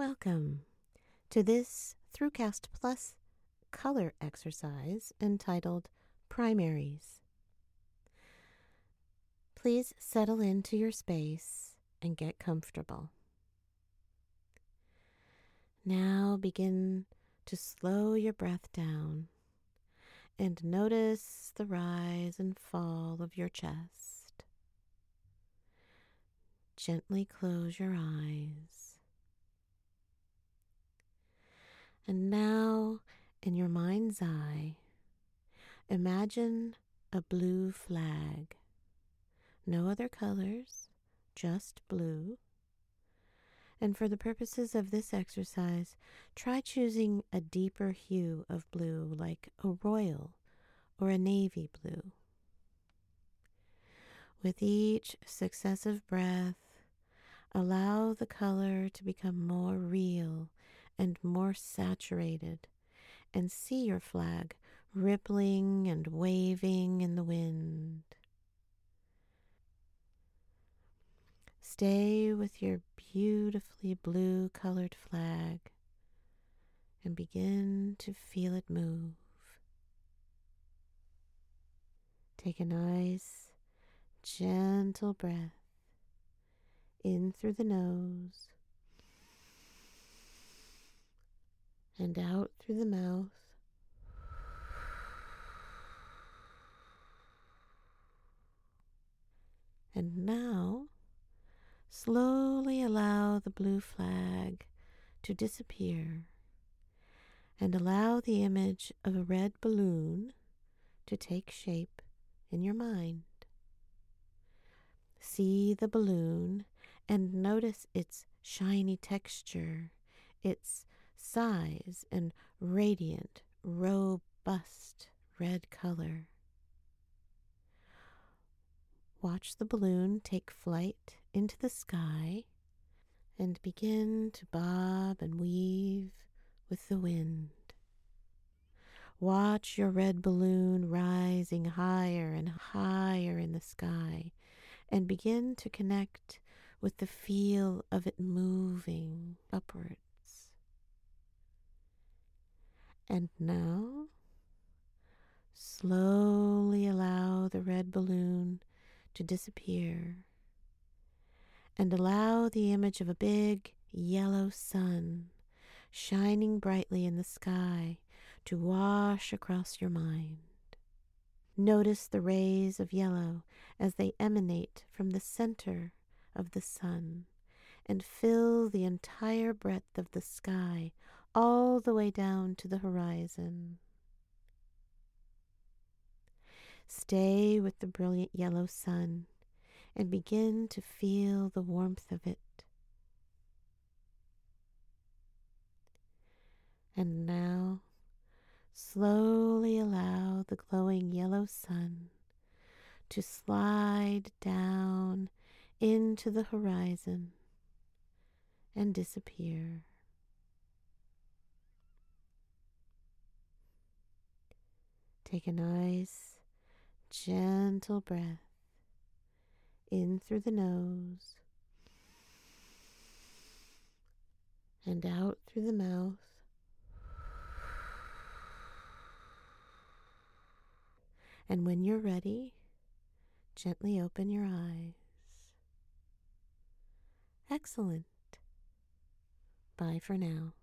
Welcome to this Throughcast Plus color exercise entitled Primaries. Please settle into your space and get comfortable. Now begin to slow your breath down and notice the rise and fall of your chest. Gently close your eyes. And now, in your mind's eye, imagine a blue flag. No other colors, just blue. And for the purposes of this exercise, try choosing a deeper hue of blue, like a royal or a navy blue. With each successive breath, allow the color to become more real and more saturated, and see your flag rippling and waving in the wind. Stay with your beautifully blue colored flag and begin to feel it move. Take a nice, gentle breath in through the nose and out through the mouth. And now Slowly allow the blue flag to disappear and allow the image of a red balloon to take shape in your mind. See the balloon and notice its shiny texture, its size and radiant, robust red color. Watch the balloon take flight into the sky and begin to bob and weave with the wind. Watch your red balloon rising higher and higher in the sky and begin to connect with the feel of it moving upwards. And now, slowly allow the red balloon to disappear and allow the image of a big yellow sun shining brightly in the sky to wash across your mind. Notice the rays of yellow as they emanate from the center of the sun and fill the entire breadth of the sky all the way down to the horizon. Stay with the brilliant yellow sun and begin to feel the warmth of it. And now, slowly allow the glowing yellow sun to slide down into the horizon and disappear. Take a nice gentle breath in through the nose and out through the mouth. And when you're ready, gently open your eyes. Excellent. Bye for now.